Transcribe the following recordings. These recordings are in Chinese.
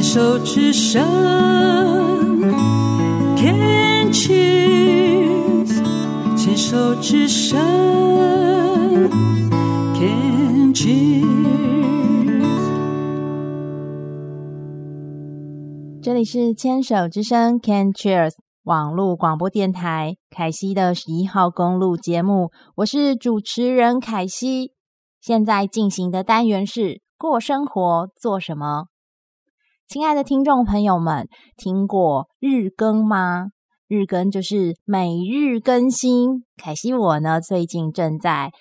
牵手之声，Can cheers，牵手之声，Can cheers。这里是牵手之声，Can cheers。网络广播电台凯西的十一号公路节目，我是主持人凯西。现在进行的单元是过生活做什么？亲爱的听众朋友们，听过日更吗？日更就是每日更新。凯西我呢，最近正在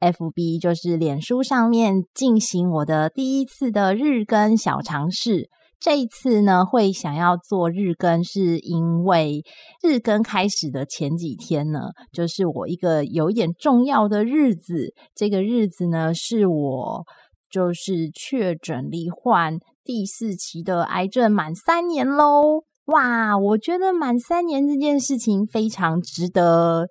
FB，就是脸书上面进行我的第一次的日更小尝试。这一次呢，会想要做日更，是因为日更开始的前几天呢，就是我一个有一点重要的日子。这个日子呢，是我就是确诊罹患第四期的癌症满三年喽！哇，我觉得满三年这件事情非常值得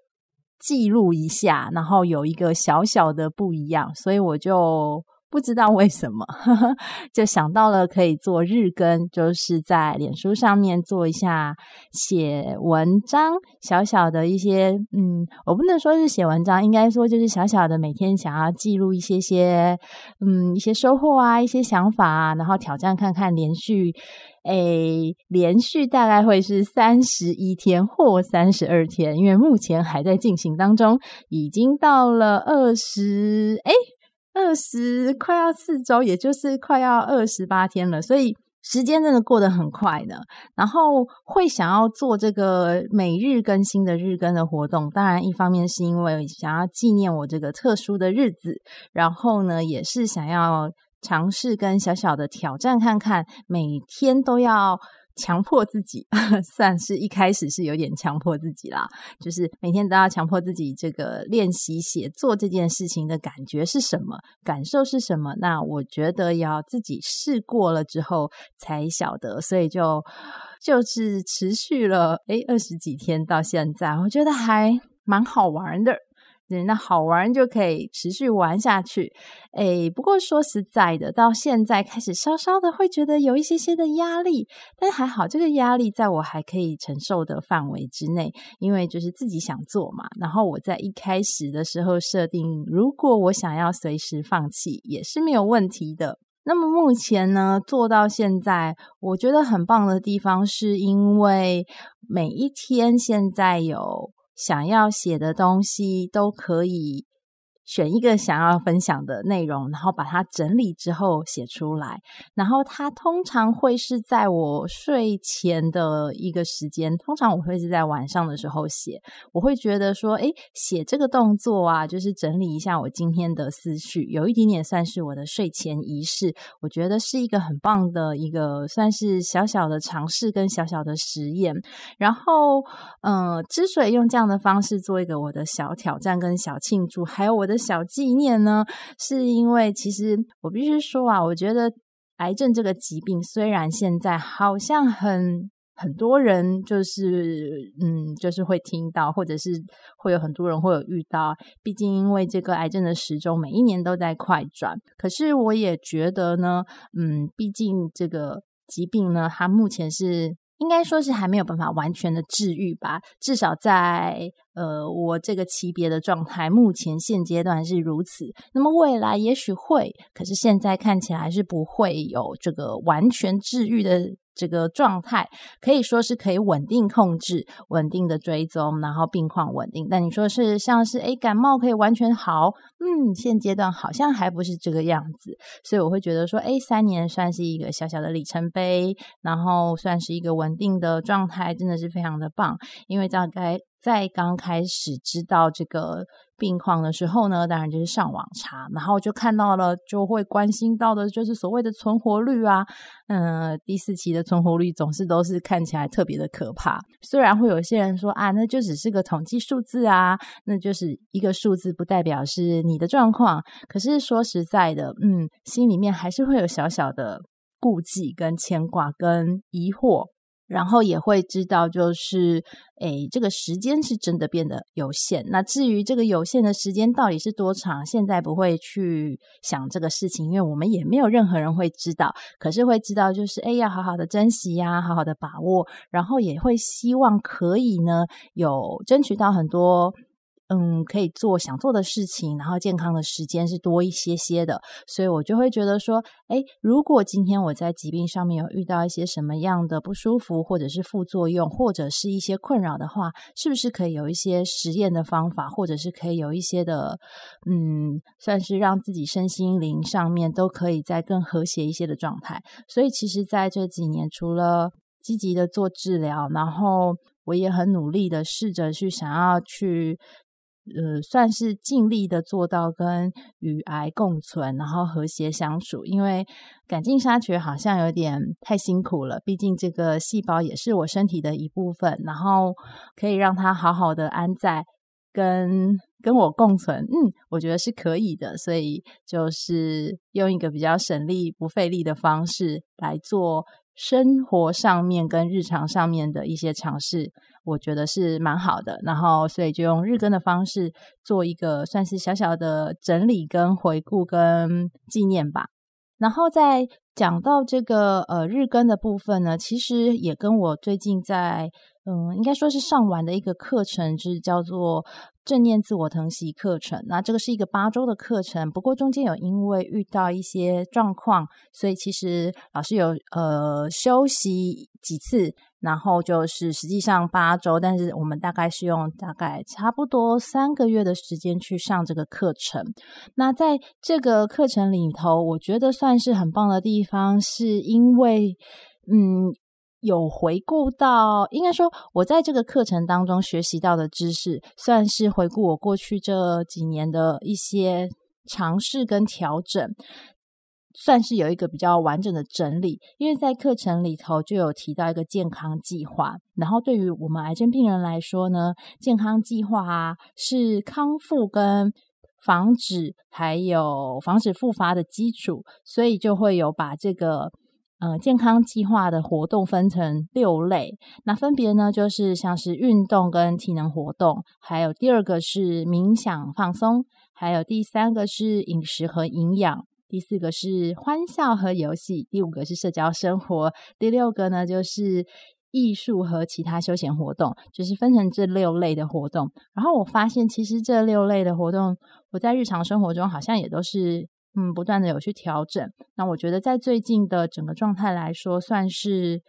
记录一下，然后有一个小小的不一样，所以我就。不知道为什么，就想到了可以做日更，就是在脸书上面做一下写文章，小小的一些，嗯，我不能说是写文章，应该说就是小小的每天想要记录一些些，嗯，一些收获啊，一些想法啊，然后挑战看看连续，诶，连续大概会是三十一天或三十二天，因为目前还在进行当中，已经到了二十，诶。二十快要四周，也就是快要二十八天了，所以时间真的过得很快的。然后会想要做这个每日更新的日更的活动，当然一方面是因为想要纪念我这个特殊的日子，然后呢，也是想要尝试跟小小的挑战看看，每天都要。强迫自己，算是一开始是有点强迫自己啦，就是每天都要强迫自己这个练习写作这件事情的感觉是什么，感受是什么？那我觉得要自己试过了之后才晓得，所以就就是持续了诶二十几天到现在，我觉得还蛮好玩的。那好玩就可以持续玩下去，诶，不过说实在的，到现在开始稍稍的会觉得有一些些的压力，但还好，这个压力在我还可以承受的范围之内，因为就是自己想做嘛。然后我在一开始的时候设定，如果我想要随时放弃，也是没有问题的。那么目前呢，做到现在，我觉得很棒的地方，是因为每一天现在有。想要写的东西都可以。选一个想要分享的内容，然后把它整理之后写出来。然后它通常会是在我睡前的一个时间，通常我会是在晚上的时候写。我会觉得说，诶，写这个动作啊，就是整理一下我今天的思绪，有一点点算是我的睡前仪式。我觉得是一个很棒的一个，算是小小的尝试跟小小的实验。然后，嗯、之所以用这样的方式做一个我的小挑战跟小庆祝，还有我的。小纪念呢，是因为其实我必须说啊，我觉得癌症这个疾病虽然现在好像很很多人就是嗯，就是会听到，或者是会有很多人会有遇到，毕竟因为这个癌症的时钟每一年都在快转。可是我也觉得呢，嗯，毕竟这个疾病呢，它目前是。应该说是还没有办法完全的治愈吧，至少在呃我这个级别的状态，目前现阶段是如此。那么未来也许会，可是现在看起来是不会有这个完全治愈的。这个状态可以说是可以稳定控制、稳定的追踪，然后病况稳定。但你说是像是诶感冒可以完全好，嗯，现阶段好像还不是这个样子。所以我会觉得说，诶三年算是一个小小的里程碑，然后算是一个稳定的状态，真的是非常的棒。因为大概在刚开始知道这个。病况的时候呢，当然就是上网查，然后就看到了，就会关心到的，就是所谓的存活率啊。嗯，第四期的存活率总是都是看起来特别的可怕。虽然会有些人说啊，那就只是个统计数字啊，那就是一个数字，不代表是你的状况。可是说实在的，嗯，心里面还是会有小小的顾忌、跟牵挂、跟疑惑。然后也会知道，就是，诶，这个时间是真的变得有限。那至于这个有限的时间到底是多长，现在不会去想这个事情，因为我们也没有任何人会知道。可是会知道，就是，诶，要好好的珍惜呀，好好的把握。然后也会希望可以呢，有争取到很多。嗯，可以做想做的事情，然后健康的时间是多一些些的，所以我就会觉得说，诶，如果今天我在疾病上面有遇到一些什么样的不舒服，或者是副作用，或者是一些困扰的话，是不是可以有一些实验的方法，或者是可以有一些的，嗯，算是让自己身心灵上面都可以在更和谐一些的状态。所以其实在这几年，除了积极的做治疗，然后我也很努力的试着去想要去。呃，算是尽力的做到跟与癌共存，然后和谐相处。因为赶尽杀绝好像有点太辛苦了，毕竟这个细胞也是我身体的一部分，然后可以让它好好的安在，跟跟我共存。嗯，我觉得是可以的，所以就是用一个比较省力不费力的方式来做。生活上面跟日常上面的一些尝试，我觉得是蛮好的。然后，所以就用日更的方式做一个算是小小的整理、跟回顾、跟纪念吧。然后再讲到这个呃日更的部分呢，其实也跟我最近在嗯，应该说是上完的一个课程，就是叫做。正念自我疼惜课程，那这个是一个八周的课程，不过中间有因为遇到一些状况，所以其实老师有呃休息几次，然后就是实际上八周，但是我们大概是用大概差不多三个月的时间去上这个课程。那在这个课程里头，我觉得算是很棒的地方，是因为嗯。有回顾到，应该说我在这个课程当中学习到的知识，算是回顾我过去这几年的一些尝试跟调整，算是有一个比较完整的整理。因为在课程里头就有提到一个健康计划，然后对于我们癌症病人来说呢，健康计划啊是康复跟防止还有防止复发的基础，所以就会有把这个。呃，健康计划的活动分成六类，那分别呢就是像是运动跟体能活动，还有第二个是冥想放松，还有第三个是饮食和营养，第四个是欢笑和游戏，第五个是社交生活，第六个呢就是艺术和其他休闲活动，就是分成这六类的活动。然后我发现，其实这六类的活动，我在日常生活中好像也都是。嗯，不断的有去调整。那我觉得在最近的整个状态来说，算是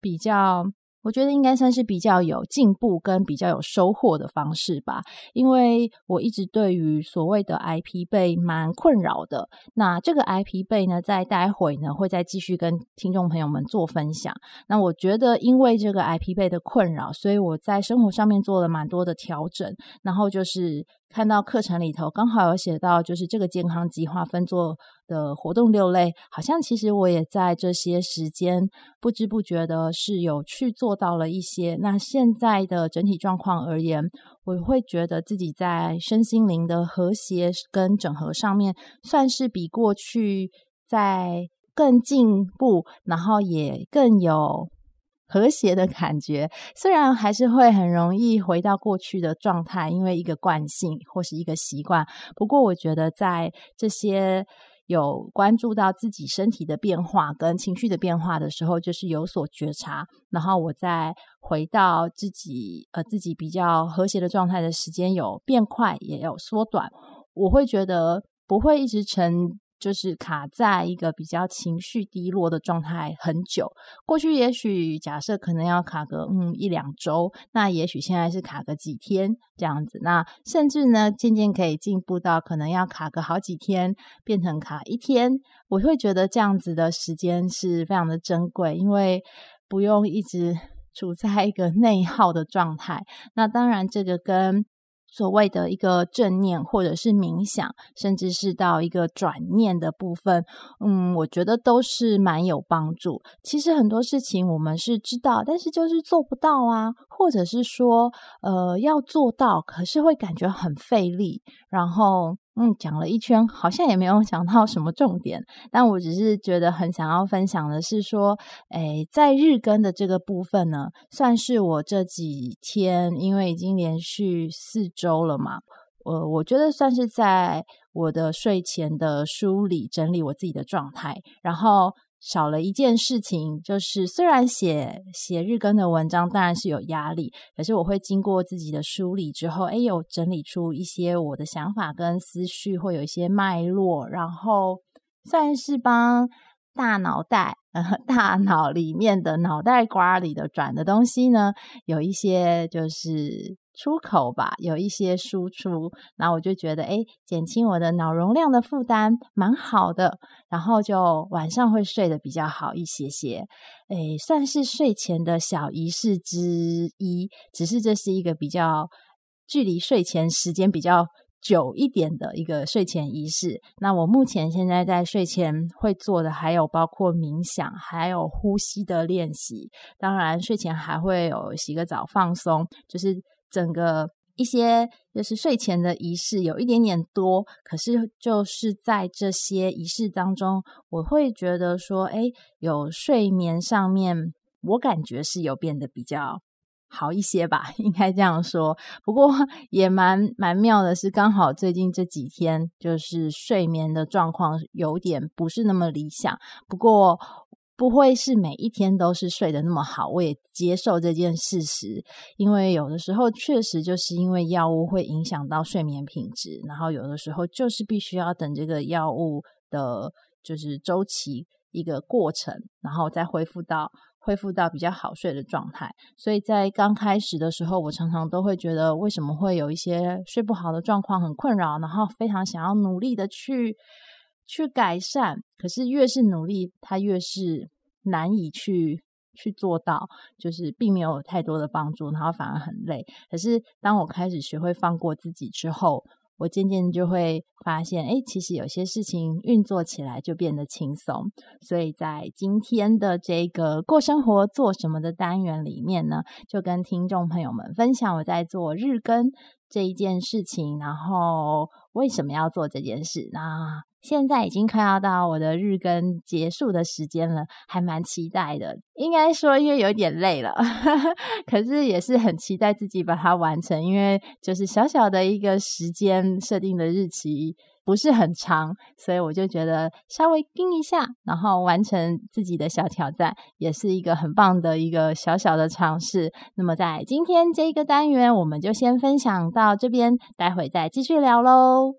比较。我觉得应该算是比较有进步跟比较有收获的方式吧，因为我一直对于所谓的癌疲惫蛮困扰的。那这个癌疲惫呢，在待会呢会再继续跟听众朋友们做分享。那我觉得因为这个癌疲惫的困扰，所以我在生活上面做了蛮多的调整。然后就是看到课程里头刚好有写到，就是这个健康计划分做的活动六类，好像其实我也在这些时间不知不觉的是有去做到了一些。那现在的整体状况而言，我会觉得自己在身心灵的和谐跟整合上面，算是比过去在更进步，然后也更有和谐的感觉。虽然还是会很容易回到过去的状态，因为一个惯性或是一个习惯。不过我觉得在这些。有关注到自己身体的变化跟情绪的变化的时候，就是有所觉察，然后我再回到自己呃自己比较和谐的状态的时间有变快，也有缩短，我会觉得不会一直沉。就是卡在一个比较情绪低落的状态很久。过去也许假设可能要卡个嗯一两周，那也许现在是卡个几天这样子。那甚至呢，渐渐可以进步到可能要卡个好几天，变成卡一天。我会觉得这样子的时间是非常的珍贵，因为不用一直处在一个内耗的状态。那当然，这个跟所谓的一个正念，或者是冥想，甚至是到一个转念的部分，嗯，我觉得都是蛮有帮助。其实很多事情我们是知道，但是就是做不到啊，或者是说，呃，要做到，可是会感觉很费力，然后嗯，讲了一圈，好像也没有讲到什么重点。但我只是觉得很想要分享的是说，诶，在日更的这个部分呢，算是我这几天，因为已经连续四周了嘛，呃，我觉得算是在我的睡前的梳理整理我自己的状态，然后。少了一件事情，就是虽然写写日更的文章当然是有压力，可是我会经过自己的梳理之后，哎，有整理出一些我的想法跟思绪，会有一些脉络，然后算是帮大脑袋，呃，大脑里面的脑袋瓜里的转的东西呢，有一些就是。出口吧，有一些输出，然后我就觉得，诶，减轻我的脑容量的负担，蛮好的。然后就晚上会睡得比较好一些些，诶，算是睡前的小仪式之一。只是这是一个比较距离睡前时间比较久一点的一个睡前仪式。那我目前现在在睡前会做的，还有包括冥想，还有呼吸的练习。当然，睡前还会有洗个澡放松，就是。整个一些就是睡前的仪式有一点点多，可是就是在这些仪式当中，我会觉得说，哎，有睡眠上面，我感觉是有变得比较好一些吧，应该这样说。不过也蛮蛮妙的是，刚好最近这几天就是睡眠的状况有点不是那么理想，不过。不会是每一天都是睡得那么好，我也接受这件事实，因为有的时候确实就是因为药物会影响到睡眠品质，然后有的时候就是必须要等这个药物的，就是周期一个过程，然后再恢复到恢复到比较好睡的状态。所以在刚开始的时候，我常常都会觉得为什么会有一些睡不好的状况很困扰，然后非常想要努力的去。去改善，可是越是努力，它越是难以去去做到，就是并没有太多的帮助，然后反而很累。可是当我开始学会放过自己之后，我渐渐就会发现，哎，其实有些事情运作起来就变得轻松。所以在今天的这个过生活做什么的单元里面呢，就跟听众朋友们分享我在做日更这一件事情，然后为什么要做这件事？那现在已经快要到我的日更结束的时间了，还蛮期待的。应该说，因为有点累了，可是也是很期待自己把它完成。因为就是小小的一个时间设定的日期不是很长，所以我就觉得稍微盯一下，然后完成自己的小挑战，也是一个很棒的一个小小的尝试。那么在今天这个单元，我们就先分享到这边，待会再继续聊喽。